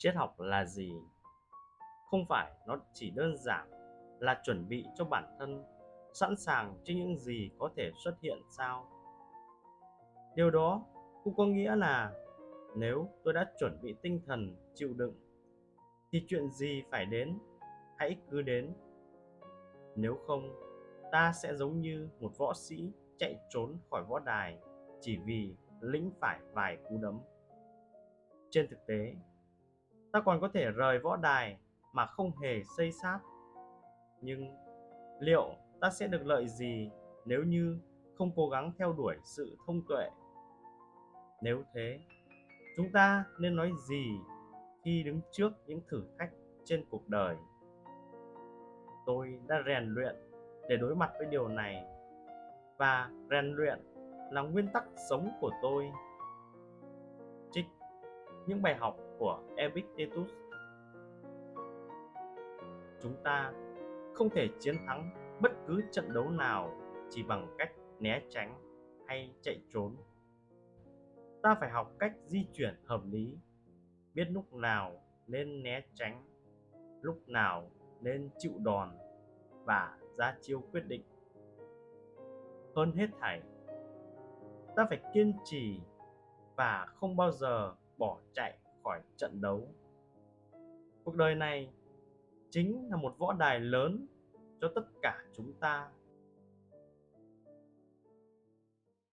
triết học là gì? Không phải nó chỉ đơn giản là chuẩn bị cho bản thân sẵn sàng cho những gì có thể xuất hiện sao? Điều đó cũng có nghĩa là nếu tôi đã chuẩn bị tinh thần chịu đựng, thì chuyện gì phải đến? Hãy cứ đến. Nếu không, ta sẽ giống như một võ sĩ chạy trốn khỏi võ đài chỉ vì lĩnh phải vài cú đấm. Trên thực tế ta còn có thể rời võ đài mà không hề xây sát. Nhưng liệu ta sẽ được lợi gì nếu như không cố gắng theo đuổi sự thông tuệ? Nếu thế, chúng ta nên nói gì khi đứng trước những thử thách trên cuộc đời? Tôi đã rèn luyện để đối mặt với điều này. Và rèn luyện là nguyên tắc sống của tôi những bài học của epictetus. Chúng ta không thể chiến thắng bất cứ trận đấu nào chỉ bằng cách né tránh hay chạy trốn. Ta phải học cách di chuyển hợp lý, biết lúc nào nên né tránh, lúc nào nên chịu đòn và ra chiêu quyết định. Hơn hết thảy, ta phải kiên trì và không bao giờ bỏ chạy khỏi trận đấu. Cuộc đời này chính là một võ đài lớn cho tất cả chúng ta.